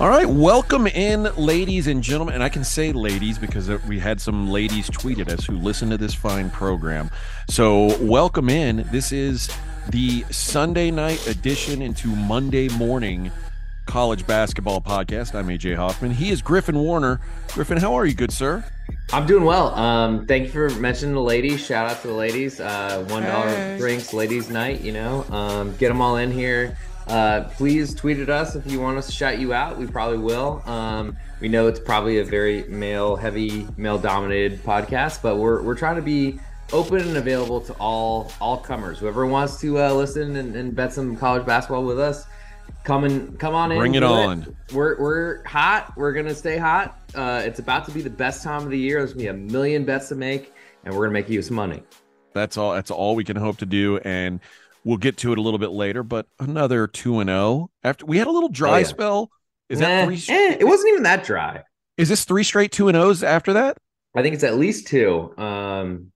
All right, welcome in, ladies and gentlemen. And I can say ladies because we had some ladies tweet at us who listen to this fine program. So, welcome in. This is the Sunday night edition into Monday morning college basketball podcast. I'm AJ Hoffman. He is Griffin Warner. Griffin, how are you, good sir? I'm doing well. Um, thank you for mentioning the ladies. Shout out to the ladies. Uh, One dollar hey. drinks, ladies' night. You know, um, get them all in here. Uh, please tweet at us if you want us to shout you out. We probably will. Um, we know it's probably a very male heavy, male dominated podcast, but we're, we're trying to be open and available to all all comers. Whoever wants to uh, listen and, and, bet some college basketball with us, come and come on in. Bring it on. It. We're we're hot. We're gonna stay hot. Uh, it's about to be the best time of the year. There's gonna be a million bets to make, and we're gonna make you some money. That's all. That's all we can hope to do. And We'll get to it a little bit later, but another two and zero oh. after we had a little dry oh, yeah. spell. Is nah, that three? Eh, it wasn't even that dry. Is this three straight two and O's after that? I think it's at least two. Um,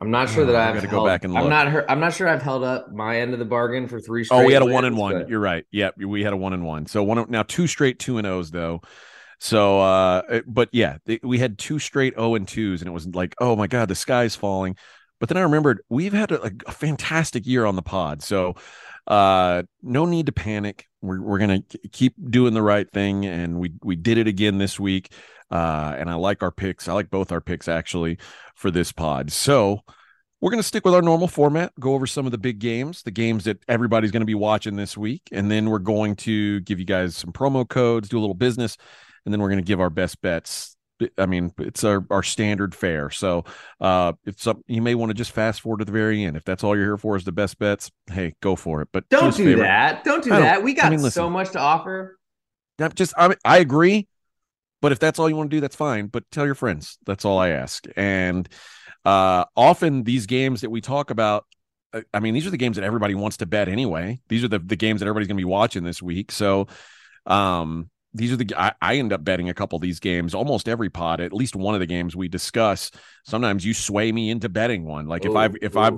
I'm not sure oh, that I've got to go back and look. I'm not. I'm not sure I've held up my end of the bargain for three. straight Oh, we had a one and one. But... You're right. Yep, we had a one and one. So one now two straight two and O's though. So, uh, but yeah, we had two straight O and twos, and it was like, oh my god, the sky's falling. But then I remembered we've had a, a fantastic year on the pod. So uh no need to panic we're, we're gonna keep doing the right thing and we we did it again this week uh and i like our picks i like both our picks actually for this pod so we're going to stick with our normal format go over some of the big games the games that everybody's going to be watching this week and then we're going to give you guys some promo codes do a little business and then we're going to give our best bets I mean, it's our, our standard fare. So uh, if some you may want to just fast forward to the very end. If that's all you're here for is the best bets, hey, go for it. But don't do favorite. that. Don't do that. We got I mean, so much to offer. I'm just I, mean, I agree, but if that's all you want to do, that's fine. But tell your friends. That's all I ask. And uh, often these games that we talk about. Uh, I mean, these are the games that everybody wants to bet anyway. These are the, the games that everybody's going to be watching this week. So, um, these are the I, I, end up betting a couple of these games almost every pot at least one of the games we discuss. Sometimes you sway me into betting one. Like ooh, if i if i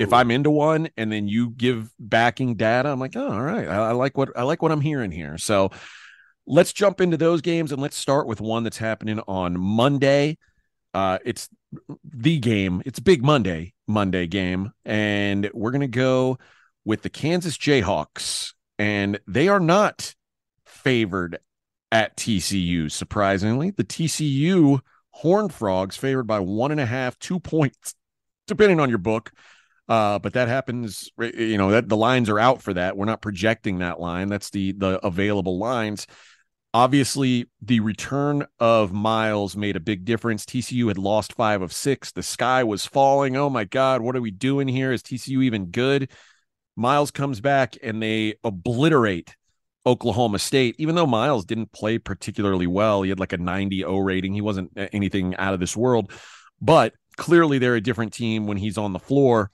if i'm into one and then you give backing data i'm like oh all right. I, I, like what i like what i'm hearing here. So let's jump into those games and let's start with one that's happening on monday. Uh it's the game it's big monday monday game and we're gonna go with the kansas jayhawks and they are not favored at TCU. Surprisingly, the TCU Horned Frogs favored by one and a half, two points, depending on your book. Uh, but that happens, you know, that the lines are out for that. We're not projecting that line. That's the the available lines. Obviously, the return of Miles made a big difference. TCU had lost five of six. The sky was falling. Oh my God, what are we doing here? Is TCU even good? Miles comes back and they obliterate Oklahoma State, even though Miles didn't play particularly well, he had like a 90 O rating. He wasn't anything out of this world, but clearly they're a different team when he's on the floor.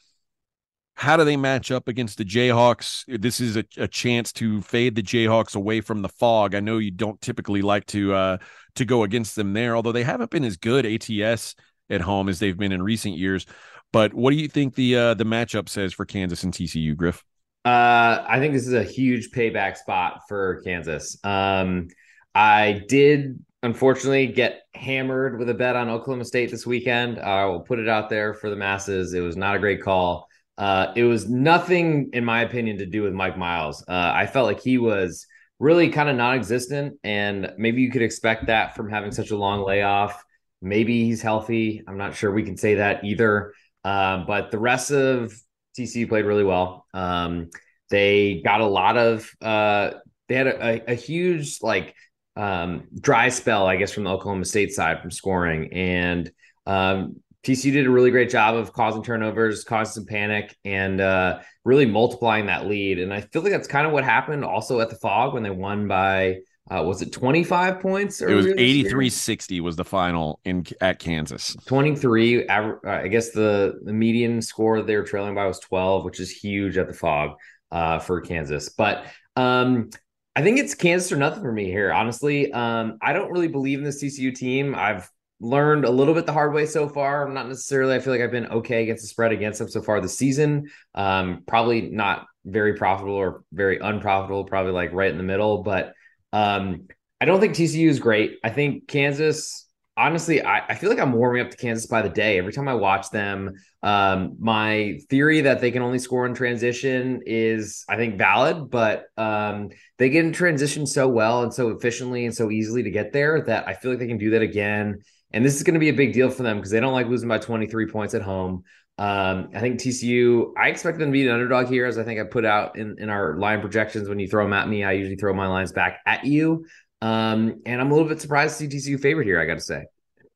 How do they match up against the Jayhawks? This is a, a chance to fade the Jayhawks away from the Phog. I know you don't typically like to uh, to go against them there, although they haven't been as good ATS at home as they've been in recent years. But what do you think the uh, the matchup says for Kansas and TCU, Griff? Uh, I think this is a huge payback spot for Kansas. Um, I did unfortunately get hammered with a bet on Oklahoma State this weekend. I will put it out there for the masses. It was not a great call. Uh, it was nothing, in my opinion, to do with Mike Miles. Uh, I felt like he was really kind of non-existent, and maybe you could expect that from having such a long layoff. Maybe he's healthy. I'm not sure we can say that either. Uh, but the rest of TCU played really well. Um, they got a lot of uh, they had a, a, a huge like um, dry spell, I guess, from the Oklahoma State side from scoring, and um, TCU did a really great job of causing turnovers, causing some panic, and uh, really multiplying that lead. And I feel like that's kind of what happened also at the Phog when they won by uh, was it 25 points? It was 83 60 was the final in at Kansas. 23. Uh, I guess the, the median score they were trailing by was 12, which is huge at the Phog uh, for Kansas. But um, I think it's Kansas or nothing for me here, honestly. Um, I don't really believe in this TCU team. I've learned a little bit the hard way so far. I'm not necessarily, I feel like I've been okay against the spread against them so far this season. Um, probably not very profitable or very unprofitable, probably like right in the middle. But um, I don't think TCU is great. I think Kansas honestly, I, I, feel like I'm warming up to Kansas by the day. Every time I watch them, um, my theory that they can only score in transition is, I think, valid. But um, they get in transition so well and so efficiently and so easily to get there that I feel like they can do that again. And this is going to be a big deal for them because they don't like losing by 23 points at home. Um, I think TCU, I expect them to be an underdog here, as I think I put out in, in our line projections. When you throw them at me, I usually throw my lines back at you. Um, and I'm a little bit surprised to see TCU favorite here. I got to say.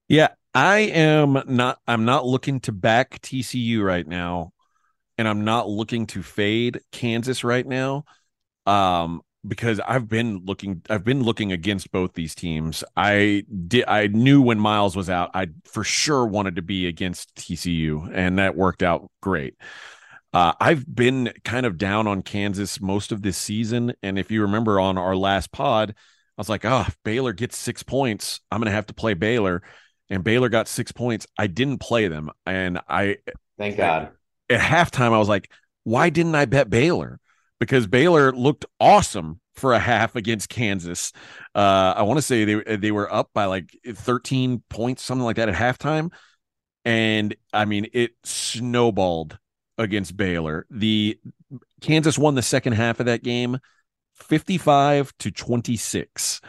Yeah, I am not. I'm not looking to back TCU right now, and I'm not looking to fade Kansas right now. Um, because I've been looking I've been looking against both these teams. I did I knew when Miles was out, I for sure wanted to be against TCU and that worked out great. Uh, I've been kind of down on Kansas most of this season and if you remember on our last pod, I was like, "Oh, if Baylor gets 6 points, I'm going to have to play Baylor." And Baylor got 6 points. I didn't play them and I Thank God. At halftime I was like, "Why didn't I bet Baylor?" Because Baylor looked awesome for a half against Kansas. Uh, I want to say they they were up by like 13 points, something like that at halftime. And I mean, it snowballed against Baylor. The Kansas won the second half of that game 55 to 26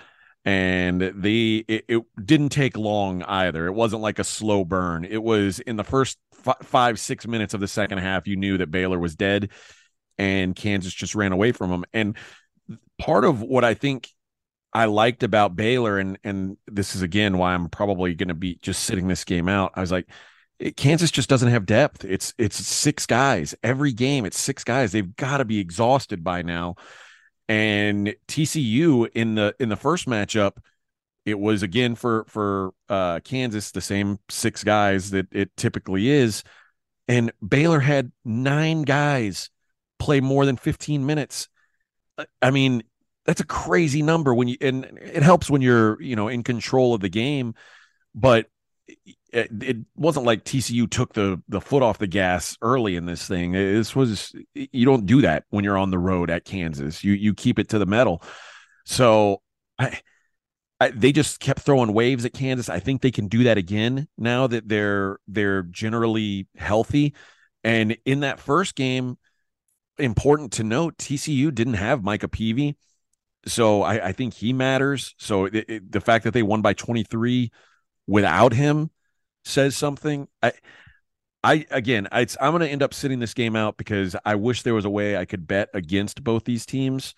and they it, it, didn't take long either it wasn't like a slow burn it was in the first f- five six minutes of the second half you knew that baylor was dead and Kansas just ran away from them. And part of what I think I liked about Baylor, and and this is again why I'm probably going to be just sitting this game out. I was like, Kansas just doesn't have depth. It's it's six guys every game. It's six guys. They've got to be exhausted by now. And TCU in the in the first matchup, it was again for for uh, Kansas the same six guys that it typically is, and Baylor had nine guys play more than 15 minutes. I mean, that's a crazy number when you and it helps when you're, you know, in control of the game, but it, it wasn't like TCU took the the foot off the gas early in this thing. This was you don't do that when you're on the road at Kansas. You you keep it to the metal. So I, I, they just kept throwing waves at Kansas. I think they can do that again now that they're they're generally healthy. And in that first game, important to note TCU didn't have Micah Peavy. So I, I think he matters. So it, it, the fact that they won by 23 without him says something. I, I again, I, I'm going to end up sitting this game out because I wish there was a way I could bet against both these teams.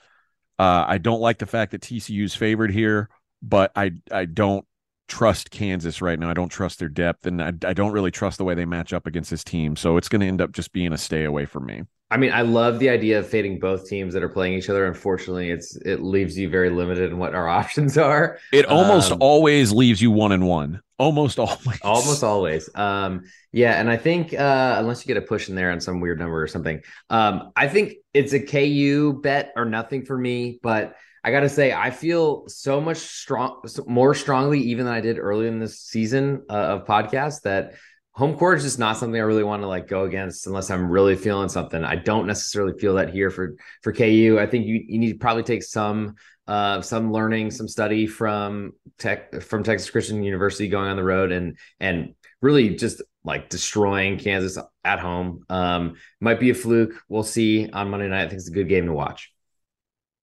Uh, I don't like the fact that TCU's favored here, but I I don't trust Kansas right now. I don't trust their depth, and I, I don't really trust the way they match up against this team. So it's going to end up just being a stay away from me. I mean, I love the idea of fading both teams that are playing each other. Unfortunately, it's it leaves you very limited in what our options are. It almost um, always leaves you one and one. Almost always. Almost always. Um, yeah, and I think uh, unless you get a push in there on some weird number or something, um, I think it's a KU bet or nothing for me. But I got to say, I feel so much strong, more strongly even than I did early in this season uh, of podcast that home court is just not something I really want to like go against unless I'm really feeling something. I don't necessarily feel that here for for KU. I think you you need to probably take some uh some learning, some study from tech from Texas Christian University going on the road and and really just like destroying Kansas at home. Um might be a fluke. We'll see on Monday night. I think it's a good game to watch.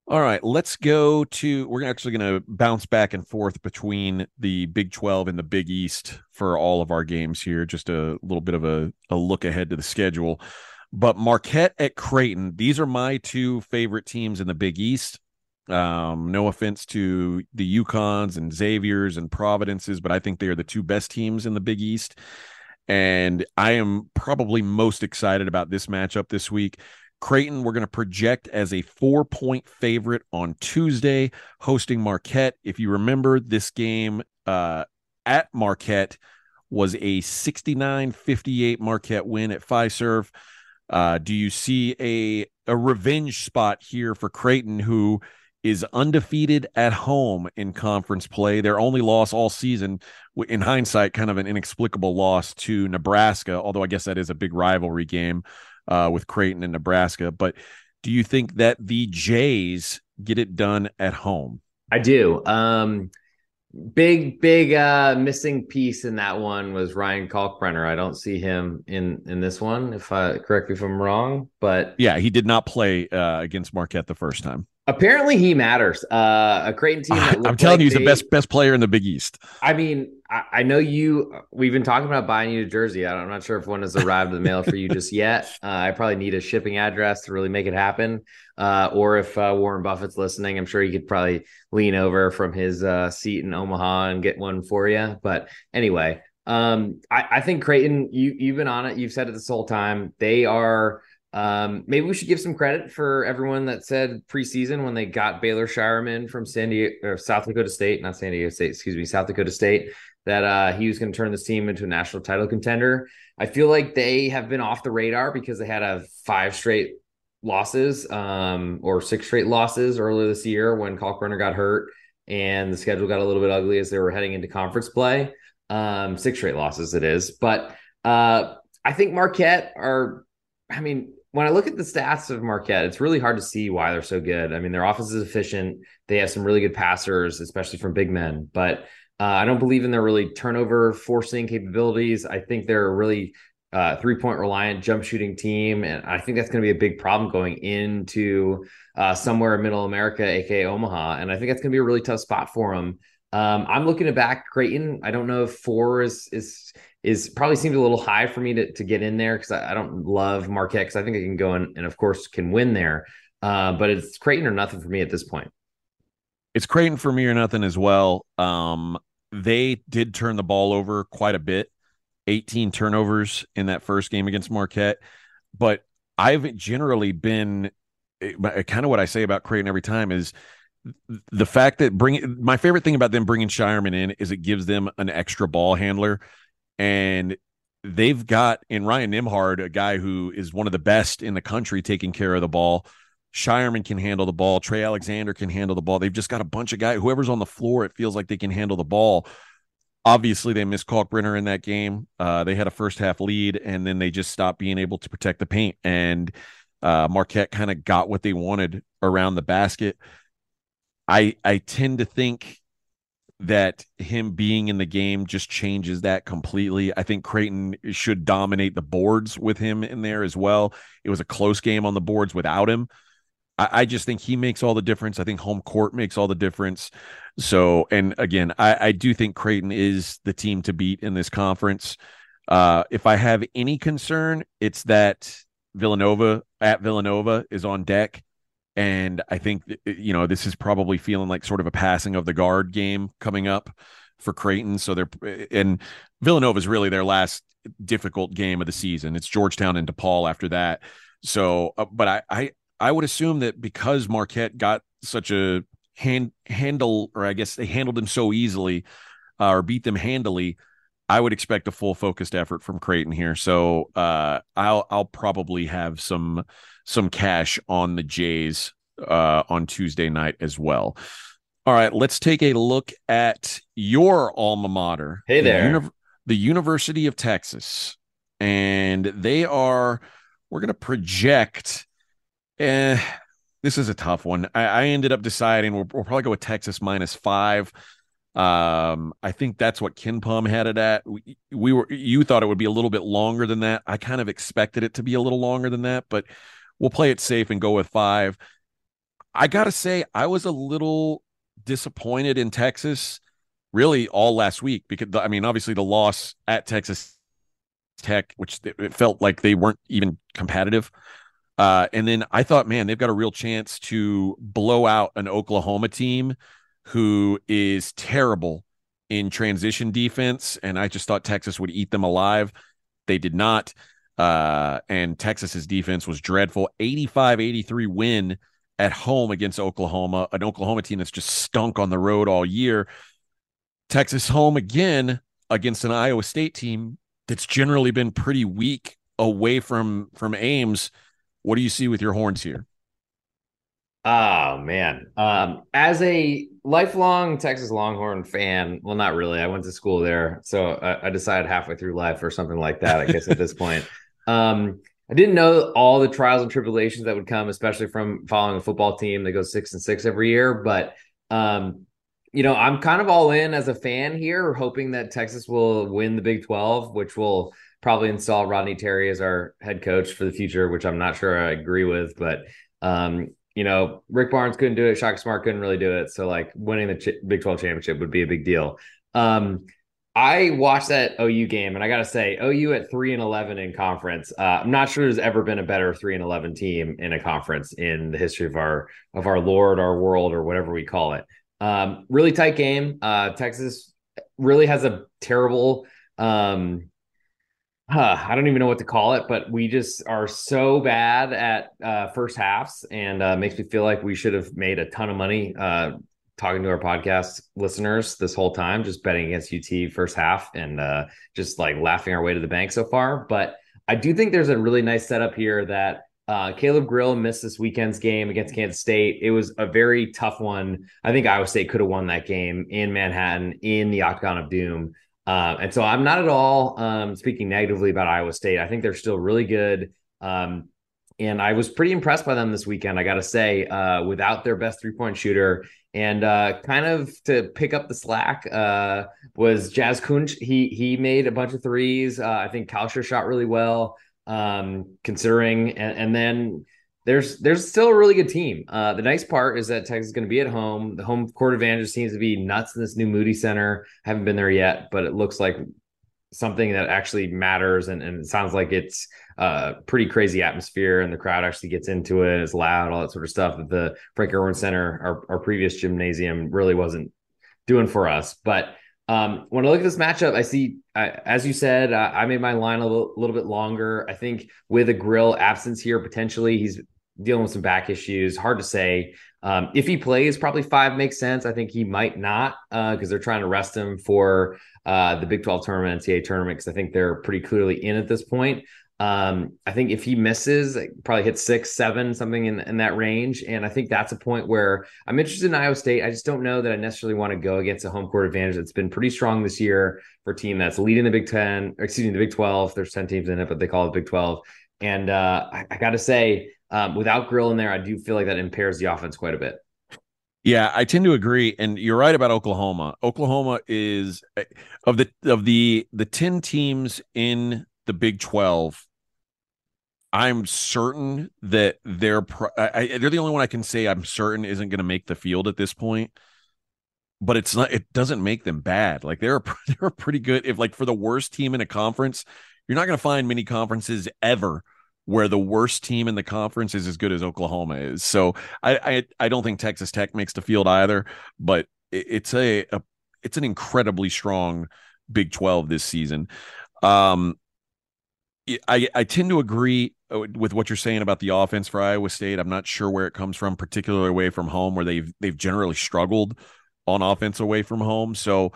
All right, let's go to. We're actually going to bounce back and forth between the Big 12 and the Big East for all of our games here. Just a little bit of a, a look ahead to the schedule. But Marquette at Creighton, these are my two favorite teams in the Big East. Um, no offense to the UConns and Xaviers and Providences, but I think they are the two best teams in the Big East. And I am probably most excited about this matchup this week. Creighton, we're going to project as a four point favorite on Tuesday, hosting Marquette. If you remember, this game uh, at Marquette was a 69 58 Marquette win at Fiserv. Uh, do you see a, a revenge spot here for Creighton, who is undefeated at home in conference play? Their only loss all season, in hindsight, kind of an inexplicable loss to Nebraska, although I guess that is a big rivalry game uh, with Creighton and Nebraska. But do you think that the Jays get it done at home? I do. Um, big, big uh, missing piece in that one was Ryan Kalkbrenner. I don't see him in in this one. If I correct me if I'm wrong, but yeah, he did not play uh, against Marquette the first time. Apparently, he matters. Uh, a Creighton team. I'm telling like you, he's they, the best best player in the Big East. I mean, I, I, know you. We've been talking about buying you a jersey. I'm not sure if one has arrived in the mail for you just yet. Uh, I probably need a shipping address to really make it happen. Uh, or if uh, Warren Buffett's listening, I'm sure he could probably lean over from his uh, seat in Omaha and get one for you. But anyway, um, I, I think Creighton. You you've been on it. You've said it this whole time. They are um, maybe we should give some credit for everyone that said preseason when they got Baylor Scheierman from San Diego or South Dakota State, not San Diego State, excuse me, South Dakota State, that uh, he was going to turn this team into a national title contender. I feel like they have been off the radar because they had a five straight losses um, or six straight losses earlier this year when Kalkbrenner got hurt and the schedule got a little bit ugly as they were heading into conference play. Um, six straight losses it is, but uh, I think Marquette are. I mean, when I look at the stats of Marquette, it's really hard to see why they're so good. I mean, their offense is efficient. They have some really good passers, especially from big men. But uh, I don't believe in their really turnover forcing capabilities. I think they're a really uh, three point reliant jump shooting team, and I think that's going to be a big problem going into uh, somewhere in Middle America, aka Omaha. And I think that's going to be a really tough spot for them. Um, I'm looking to back Creighton. I don't know if four is is is probably seems a little high for me to, to get in there because I, I, don't love Marquette because I think I can go in and of course can win there. Uh, but it's Creighton or nothing for me at this point. It's Creighton for me or nothing as well. Um, they did turn the ball over quite a bit, 18 turnovers in that first game against Marquette. But I've generally been eh, kind of what I say about Creighton every time is the fact that bring my favorite thing about them bringing Scheierman in is it gives them an extra ball handler and they've got in Ryan Nembhard a guy who is one of the best in the country taking care of the ball. Scheierman can handle the ball. Trey Alexander can handle the ball. They've just got a bunch of guys. Whoever's on the floor, it feels like they can handle the ball. Obviously, they missed Kalkbrenner in that game. Uh, they had a first half lead, and then they just stopped being able to protect the paint. And uh, Marquette kind of got what they wanted around the basket. I I tend to think that him being in the game just changes that completely. I think Creighton should dominate the boards with him in there as well. It was a close game on the boards without him. I, I just think he makes all the difference. I think home court makes all the difference. So, and again, I, I do think Creighton is the team to beat in this conference. Uh, if I have any concern, it's that Villanova at Villanova is on deck and I think, you know, this is probably feeling like sort of a passing of the guard game coming up for Creighton. So they're, and Villanova is really their last difficult game of the season. It's Georgetown and DePaul after that. So, uh, but I, I, I would assume that because Marquette got such a hand handle, or I guess they handled them so easily, uh, or beat them handily, I would expect a full focused effort from Creighton here. So uh, I'll I'll probably have some some cash on the Jays uh, on Tuesday night as well. All right, let's take a look at your alma mater. Hey there, the, uni- the University of Texas, and they are. We're going to project. Eh, this is a tough one. I, I ended up deciding we'll, we'll probably go with Texas minus five. Um, I think that's what KenPom had it at. We, we were you thought it would be a little bit longer than that. I kind of expected it to be a little longer than that, but we'll play it safe and go with five. I gotta say, I was a little disappointed in Texas really all last week because I mean, obviously the loss at Texas Tech, which it felt like they weren't even competitive. Uh, and then I thought, man, they've got a real chance to blow out an Oklahoma team who is terrible in transition defense. And I just thought Texas would eat them alive. They did not. Uh, and Texas's defense was dreadful. 85 83 win at home against Oklahoma, an Oklahoma team that's just stunk on the road all year. Texas home again against an Iowa State team that's generally been pretty weak away from from Ames. What do you see with your horns here? Oh man. Um, as a lifelong Texas Longhorn fan, well, not really. I went to school there, so I, I decided halfway through life or something like that. I guess at this point, um, I didn't know all the trials and tribulations that would come, especially from following a football team that goes six and six every year. But Um, you know, I'm kind of all in as a fan here, hoping that Texas will win the Big 12, which will probably install Rodney Terry as our head coach for the future, which I'm not sure I agree with. But, um, you know, Rick Barnes couldn't do it. Shaka Smart couldn't really do it. So, like, winning the Ch- Big 12 championship would be a big deal. Um, I watched that OU game, and I got to say, OU at three and eleven in conference. Uh, I'm not sure there's ever been a better three and eleven team in a conference in the history of our of our Lord, our world, or whatever we call it. Um, really tight game. Uh, Texas really has a terrible. Um, huh, I don't even know what to call it, but we just are so bad at uh, first halves, and uh, makes me feel like we should have made a ton of money uh, talking to our podcast listeners this whole time, just betting against UT first half and uh, just like laughing our way to the bank so far. But I do think there's a really nice setup here that uh, Caleb Grill missed this weekend's game against Kansas State. It was a very tough one. I think Iowa State could have won that game in Manhattan in the Octagon of Doom. Uh, and so I'm not at all um, speaking negatively about Iowa State. I think they're still really good. Um, and I was pretty impressed by them this weekend, I got to say, uh, without their best three point shooter. And uh, kind of to pick up the slack uh, was Jazz Kunc. He he made a bunch of threes. Uh, I think Kalscheur shot really well um, considering. And, and, then there's there's still a really good team. Uh, the nice part is that Texas is going to be at home. The home court advantage seems to be nuts in this new Moody Center. haven't been there yet, but it looks like something that actually matters and, and it sounds like it's a uh, pretty crazy atmosphere and the crowd actually gets into it it's loud all that sort of stuff that the frank erwin center our, our previous gymnasium really wasn't doing for us but um, when I look at this matchup, I see, uh, as you said, uh, I made my line a little, little, bit longer. I think with a grill absence here, potentially he's dealing with some back issues. Hard to say. Um, if he plays, probably five makes sense. I think he might not because uh, they're trying to rest him for uh, the Big 12 tournament, NCAA tournament, because I think they're pretty clearly in at this point. Um, I think if he misses, probably hit six, seven, something in, in that range. And I think that's a point where I'm interested in Iowa State. I just don't know that I necessarily want to go against a home court advantage that's been pretty strong this year for a team that's leading the Big 10, excuse me, the Big 12. There's 10 teams in it, but they call it Big 12. And uh, I, I got to say, um, without Grill in there, I do feel like that impairs the offense quite a bit. Yeah, I tend to agree, and you're right about Oklahoma. Oklahoma is eh, of the of the the ten teams in the Big Twelve I'm certain that they're I, they're the only one I can say I'm certain isn't going to make the field at this point. But it's not. It doesn't make them bad. Like they're they're pretty good. If like for the worst team in a conference, you're not going to find many conferences ever where the worst team in the conference is as good as Oklahoma is. So I I, I don't think Texas Tech makes the field either. But it, it's a, a it's an incredibly strong Big Twelve this season. Um, I I tend to agree uh, with what you're saying about the offense for Iowa State. I'm not sure where it comes from, particularly away from home, where they've they've generally struggled on offense away from home. So,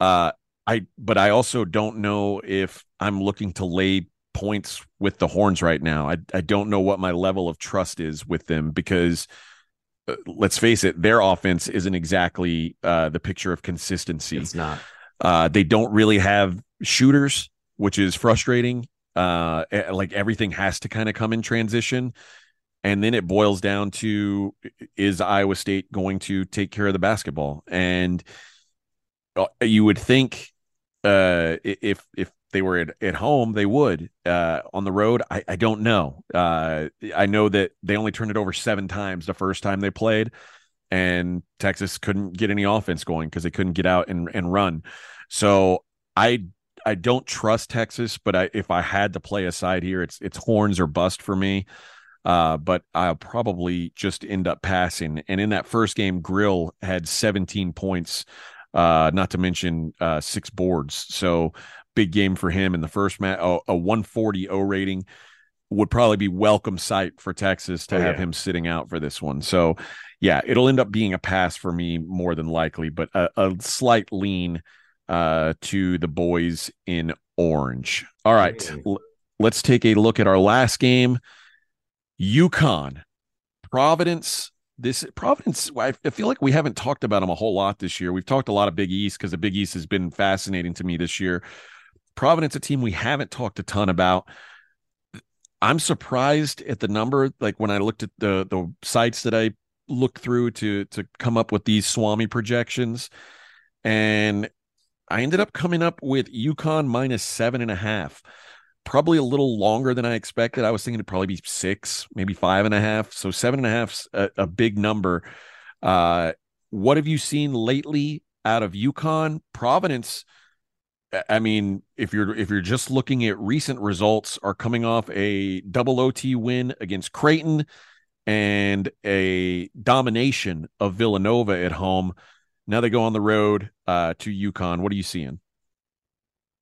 uh, I but I also don't know if I'm looking to lay points with the horns right now. I I don't know what my level of trust is with them because. Uh, let's face it, their offense isn't exactly uh, the picture of consistency. It's not. Uh, they don't really have shooters, which is frustrating uh like everything has to kind of come in transition and then it boils down to is Iowa State going to take care of the basketball and uh, you would think uh if if they were at, at home they would uh on the road I, I don't know uh I know that they only turned it over seven times the first time they played and Texas couldn't get any offense going because they couldn't get out and, and run so I I don't trust Texas, but I, if I had to play a side here, it's it's horns or bust for me. Uh, but I'll probably just end up passing. And in that first game, Grill had 17 points, uh, not to mention uh, six boards. So big game for him in the first match. Oh, a 140 O rating would probably be welcome sight for Texas to oh, have yeah. him sitting out for this one. So yeah, it'll end up being a pass for me more than likely, but a, a slight lean uh, to the boys in orange. All right, l- let's take a look at our last game. UConn, Providence. This Providence, I feel like we haven't talked about them a whole lot this year. We've talked a lot of Big East because the Big East has been fascinating to me this year. Providence, a team we haven't talked a ton about. I'm surprised at the number. Like when I looked at the the sites that I looked through to to come up with these Swami projections, and I ended up coming up with UConn minus seven and a half. Probably a little longer than I expected. I was thinking it'd probably be six, maybe five and a half. So seven and a half's a, a big number. Uh, what have you seen lately out of UConn? Providence. I mean, if you're if you're just looking at recent results, are coming off a double OT win against Creighton and a domination of Villanova at home. Now they go on the road uh, to UConn. What are you seeing?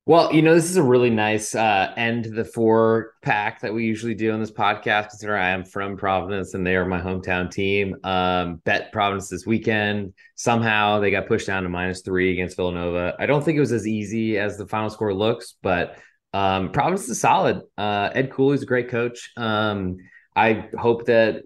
Well, you know, this is a really nice uh, end to the four pack that we usually do on this podcast. Considering I am from Providence and they are my hometown team. Um, bet Providence this weekend. Somehow they got pushed down to minus three against Villanova. I don't think it was as easy as the final score looks, but um, Providence is solid. Uh, Ed Cooley's a great coach. Um, I hope that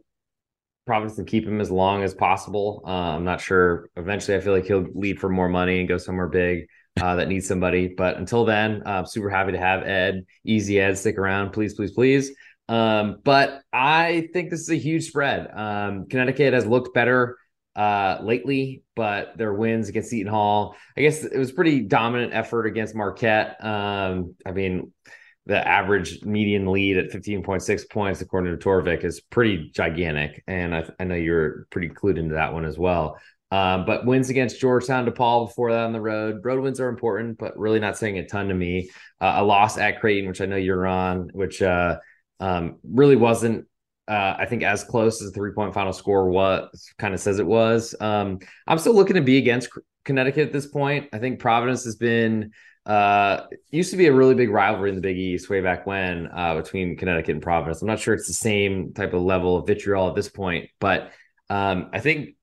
Providence can keep him as long as possible. Uh, I'm not sure. Eventually, I feel like he'll leave for more money and go somewhere big uh, that needs somebody. But until then, I'm super happy to have Ed, easy Ed, stick around, please, please, please. Um, but I think this is a huge spread. Um, Connecticut has looked better uh, lately, but their wins against Seton Hall, I guess it was pretty dominant effort against Marquette. Um, I mean, the average median lead at 15.6 points, according to Torvik, is pretty gigantic. And I, I know you're pretty clued into that one as well. Um, but wins against Georgetown, DePaul before that on the road. Road wins are important, but really not saying a ton to me. Uh, a loss at Creighton, which I know you're on, which uh, um, really wasn't, uh, I think, as close as the three point final score was kind of says it was. Um, I'm still looking to be against Connecticut at this point. I think Providence has been uh, used to be a really big rivalry in the Big East way back when uh, between Connecticut and Providence. I'm not sure it's the same type of level of vitriol at this point, but um, I think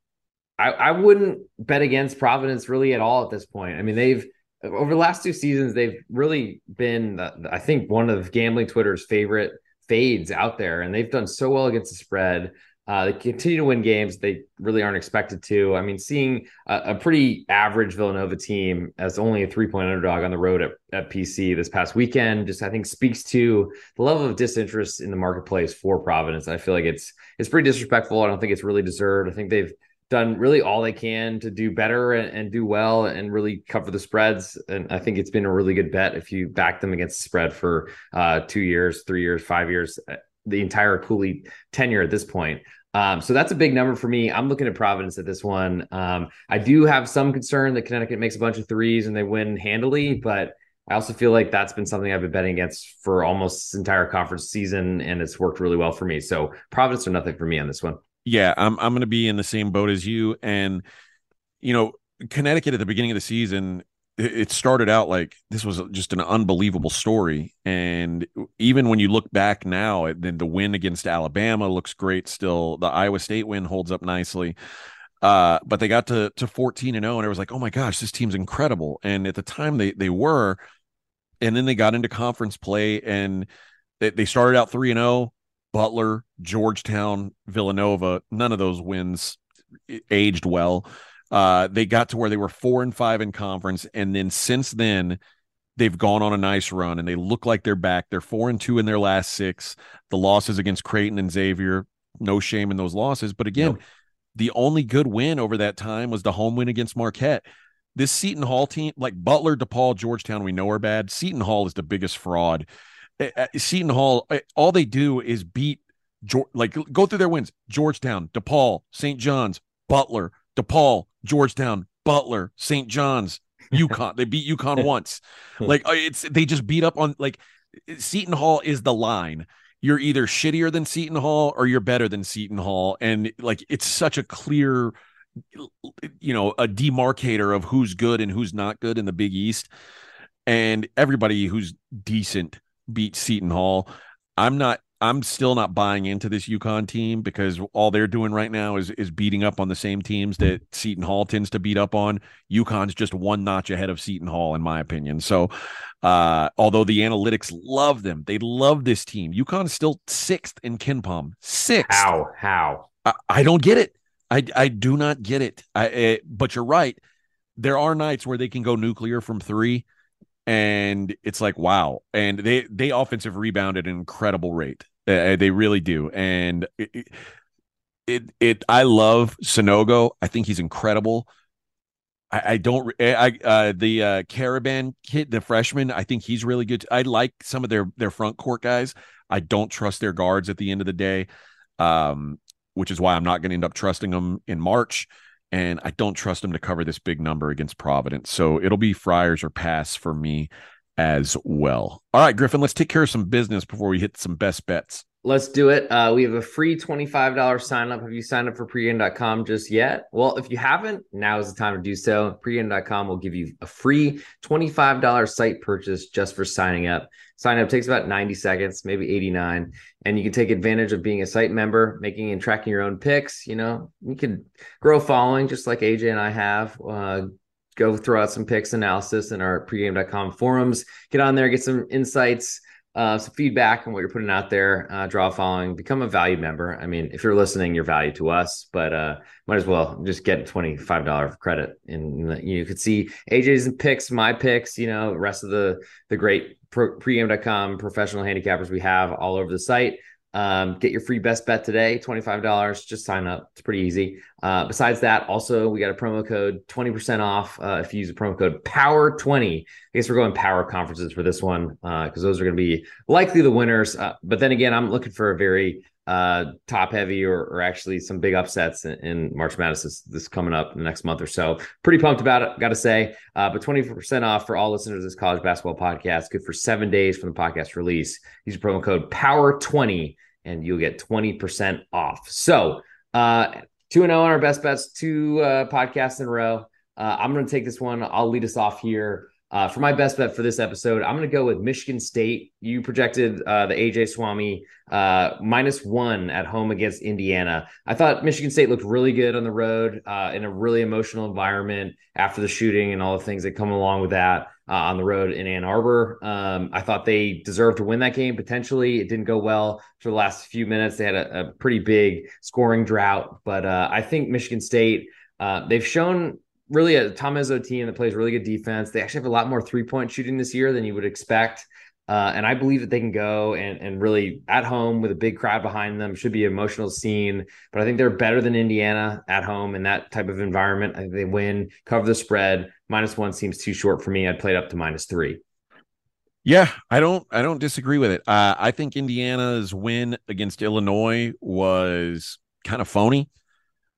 I, I wouldn't bet against Providence really at all at this point. I mean, they've over the last two seasons, they've really been, I think, one of gambling Twitter's favorite fades out there, and they've done so well against the spread. Uh, they continue to win games. They really aren't expected to. I mean, seeing a, a, pretty average Villanova team as only a three point underdog on the road at, at PC this past weekend, just I think speaks to the level of disinterest in the marketplace for Providence. I feel like it's it's pretty disrespectful. I don't think it's really deserved. I think they've done really all they can to do better and, and, do well and really cover the spreads. And I think it's been a really good bet if you back them against the spread for uh, two years, three years, five years, uh, the entire Cooley tenure at this point. Um, so that's a big number for me. I'm looking at Providence at this one. Um, I do have some concern that Connecticut makes a bunch of threes and they win handily, but I also feel like that's been something I've been betting against for almost entire conference season, and it's worked really well for me. So Providence or nothing for me on this one. Yeah, I'm I'm going to be in the same boat as you, and you know, Connecticut at the beginning of the season it started out like this was just an unbelievable story and even when you look back now then the win against alabama looks great still. The iowa state win holds up nicely. Uh, but they got to to 14 and 0 and it was like oh my gosh this team's incredible. And at the time they they were and then they got into conference play and they, they started out 3 and 0 butler georgetown villanova none of those wins aged well uh, they got to where they were four and five in conference, and then since then they've gone on a nice run, and they look like they're back. They're four and two in their last six. The losses against Creighton and Xavier, no shame in those losses. But again, the only good win over that time was the home win against Marquette. This Seton Hall team, like Butler, DePaul, Georgetown, we know are bad. Seton Hall is the biggest fraud. Seton Hall, all they do is beat like go through their wins georgetown depaul st john's butler DePaul, Georgetown, Butler, St. John's, UConn. they beat UConn once. Like uh, it's they just beat up on like Seton Hall is the line. You're either shittier than Seton Hall or you're better than Seton Hall, and like it's such a clear, you know, a demarcator of who's good and who's not good in the Big East. And everybody who's decent beat Seton Hall. I'm not I'm still not buying into this UConn team because all they're doing right now is is beating up on the same teams that Seton Hall tends to beat up on. UConn's just one notch ahead of Seton Hall, in my opinion. So, uh, although the analytics love them, they love this team. UConn's still sixth in KenPom. Sixth. How? How? I, I don't get it. I I do not get it. I, it, but you're right. There are nights where they can go nuclear from three and it's like wow and they they offensive rebound at an incredible rate uh, they really do and it, it it I love Sanogo. I think he's incredible. I, I don't I uh the uh Karaban kid, the freshman, I think he's really good. I like some of their their front court guys. I don't trust their guards at the end of the day. Um, which is why I'm not going to end up trusting them in March. And I don't trust them to cover this big number against Providence. So it'll be Friars or pass for me as well. All right, Griffin, let's take care of some business before we hit some best bets. Let's do it. Uh, we have a free $25 sign up. Have you signed up for pregame.com just yet? Well, if you haven't, now is the time to do so. Pregame.com will give you a free $25 site purchase just for signing up. Sign up takes about 90 seconds, maybe 89. And you can take advantage of being a site member, making and tracking your own picks. You know, you can grow following just like AJ and I have. Uh, go throw out some picks analysis in our pregame.com forums. Get on there, get some insights uh, some feedback on what you're putting out there. Uh, draw following, become a valued member. I mean, if you're listening, you're valued to us, but uh, might as well just get twenty five dollar credit, and you could see AJ's picks, my picks, you know, the rest of the the great pro, pregame.com professional handicappers we have all over the site. Um, get your free best bet today, $25. Just sign up. It's pretty easy. Uh, besides that, also, we got a promo code 20% off uh, if you use the promo code POWER20. I guess we're going power conferences for this one because uh, those are going to be likely the winners. Uh, but then again, I'm looking for a very uh, top heavy or, or, actually some big upsets in, in, March Madness this, this, coming up in the next month or so. Pretty pumped about it, got to say. Uh, but 20% off for all listeners of this college basketball podcast. Good for seven days from the podcast release. Use promo code POWER20 and you'll get 20% off. So, uh, 2 0 on our best bets, two uh, podcasts in a row. Uh, I'm going to take this one. I'll lead us off here. Uh, for my best bet for this episode, I'm going to go with Michigan State. You projected uh, the AJ Swami uh, minus one at home against Indiana. I thought Michigan State looked really good on the road uh, in a really emotional environment after the shooting and all the things that come along with that uh, on the road in Ann Arbor. Um, I thought they deserved to win that game potentially. It didn't go well for the last few minutes. They had a, a pretty big scoring drought, but uh, I think Michigan State. they've shown really a Tom Izzo team that plays really good defense. They actually have a lot more three point shooting this year than you would expect. Uh, and I believe that they can go and, and really at home with a big crowd behind them should be an emotional scene. But I think they're better than Indiana at home in that type of environment. I think they win, cover the spread. Minus one seems too short for me. I'd play it up to minus three. Yeah, I don't I don't disagree with it. Uh, I think Indiana's win against Illinois was kind of phony.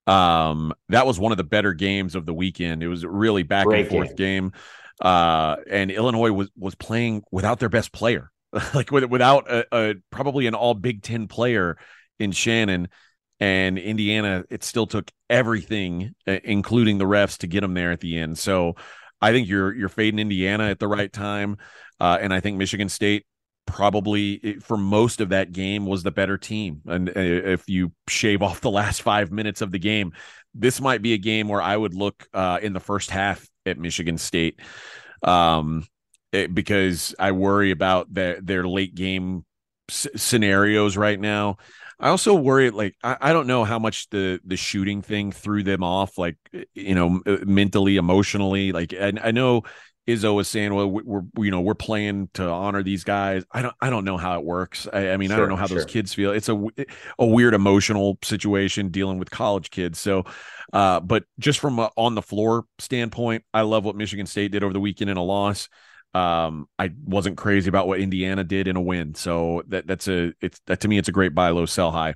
Um, that was one of the better games of the weekend. It was a really back Great and forth game. game. Uh, and Illinois was was playing without their best player, like with, without a, a probably an all Big Ten player in Shannon. And Indiana, it still took everything, uh, including the refs, to get them there at the end. So I think you're you're fading Indiana at the right time, uh, and I think Michigan State probably for most of that game was the better team. And uh, if you shave off the last five minutes of the game, this might be a game where I would look uh, in the first half at Michigan State um, it, eh, because I worry about their their late game s- scenarios right now. I also worry, like I, I, don't know how much the the shooting thing threw them off, like eh, you know, mentally, emotionally. Like I, I know Izzo was saying, well, we're you know we're playing to honor these guys. I don't I don't know how it works. I, I mean, sure, I don't know how sure. those kids feel. It's a a weird emotional situation dealing with college kids. So, uh, but just from a on the floor standpoint, I love what Michigan State did over the weekend in a loss. Um, I wasn't crazy about what Indiana did in a win. So that that's a it's that to me it's a great buy low sell high.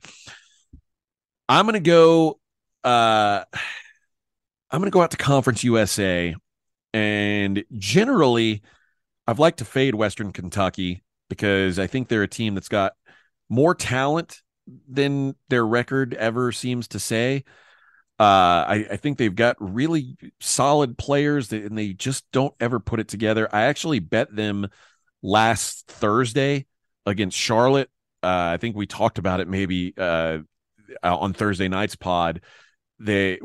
I'm gonna go. Uh, I'm gonna go out to Conference USA and generally, I've liked to fade Western Kentucky because I think they're a team that's got more talent than their record ever seems to say. Uh, I, I, think they've got really solid players that, and they just don't ever put it together. I actually bet them last Thursday against Charlotte. Uh, I think we talked about it maybe uh, on Thursday night's pod. They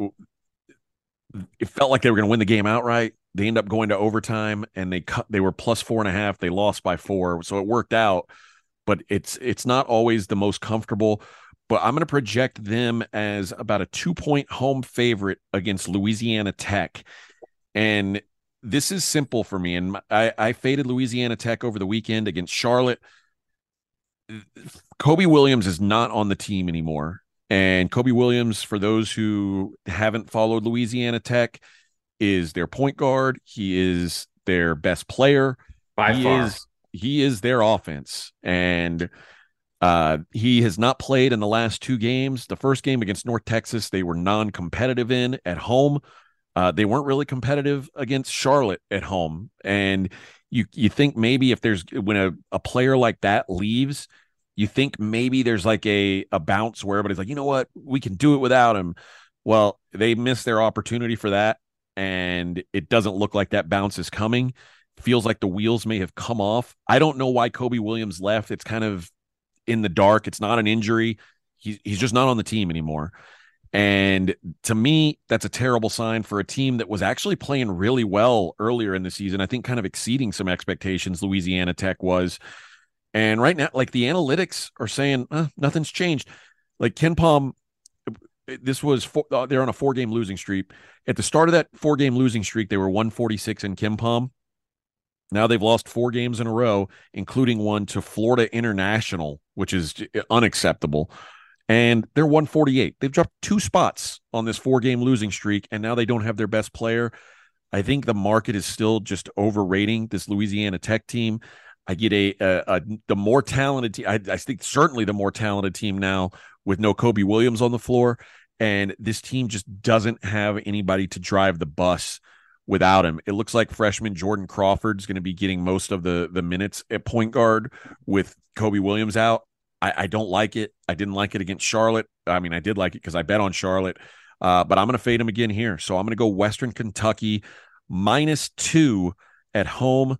it felt like they were going to win the game outright. They end up going to overtime and they cut they were plus four and a half. They lost by four. So it worked out, but it's it's not always the most comfortable. But I'm going to project them as about a two point home favorite against Louisiana Tech. And this is simple for me. And I, I faded Louisiana Tech over the weekend against Charlotte. Kobe Williams is not on the team anymore. And Cobe Williams, for those who haven't followed Louisiana Tech, is their point guard. He is their best player. By he far. is he is their offense. And uh, he has not played in the last two games. The first game against North Texas, they were non-competitive in at home. Uh, they weren't really competitive against Charlotte at home. And you you think maybe if there's when a, a player like that leaves, you think maybe there's like a a bounce where everybody's like, you know what, we can do it without him. Well, they missed their opportunity for that, and it doesn't look like that bounce is coming. Feels like the wheels may have come off. I don't know why Cobe Williams left. It's kind of in the dark. It's not an injury. He's he's just not on the team anymore. And to me, that's a terrible sign for a team that was actually playing really well earlier in the season. I think kind of exceeding some expectations. Louisiana Tech was, and right now, like the analytics are saying, uh, nothing's changed. Like KenPom, this was four, uh, they're on a four game losing streak. At the start of that four game losing streak, they were 146 in KenPom. Now they've lost four games in a row, including one to Florida International, which is unacceptable. And they're 148. They've dropped two spots on this four game losing streak, and now they don't have their best player. I think the market is still just overrating this Louisiana Tech team. I get a, a, a the more talented team. I, I think certainly the more talented team now with no Cobe Williams on the floor, and this team just doesn't have anybody to drive the bus without him. It looks like freshman Jordan Crawford's going to be getting most of the the minutes at point guard with Cobe Williams out. I, I don't like it. I didn't like it against Charlotte. I mean, I did like it because I bet on Charlotte, uh, but I'm going to fade him again here. So I'm going to go Western Kentucky minus two at home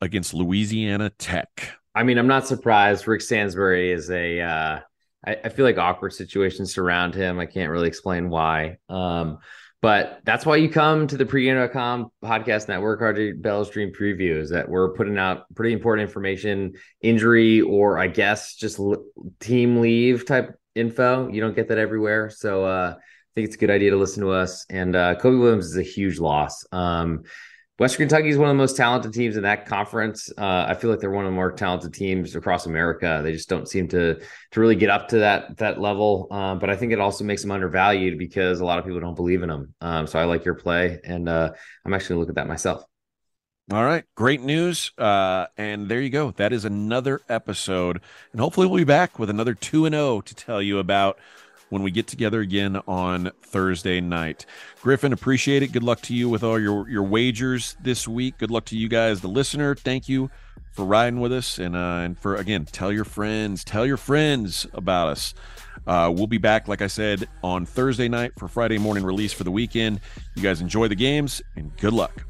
against Louisiana Tech. I mean, I'm not surprised. Rick Stansbury is a. Uh, I, I feel like awkward situations surround him. I can't really explain why. Um, but that's why you come to the pregame.com podcast network, RJ Bell's Dream Preview, is that we're putting out pretty important information, injury, or I guess just l- team leave type info. You don't get that everywhere. So uh, I think it's a good idea to listen to us. And uh, Cobe Williams is a huge loss. Um, Western Kentucky is one of the most talented teams in that conference. Uh, I feel like they're one of the more talented teams across America. They just don't seem to to really get up to that that level. Um, but I think it also makes them undervalued because a lot of people don't believe in them. Um, so I like your play, and uh, I'm actually to look at that myself. All right, great news. Uh, and there you go. That is another episode, and hopefully we'll be back with another two and zero to tell you about when we get together again on Thursday night. Griffin, appreciate it. Good luck to you with all your your wagers this week. Good luck to you guys, the listener. Thank you for riding with us, and uh, and for again, tell your friends, tell your friends about us. Uh, we'll be back, like I said, on Thursday night for Friday morning release for the weekend. You guys enjoy the games and good luck.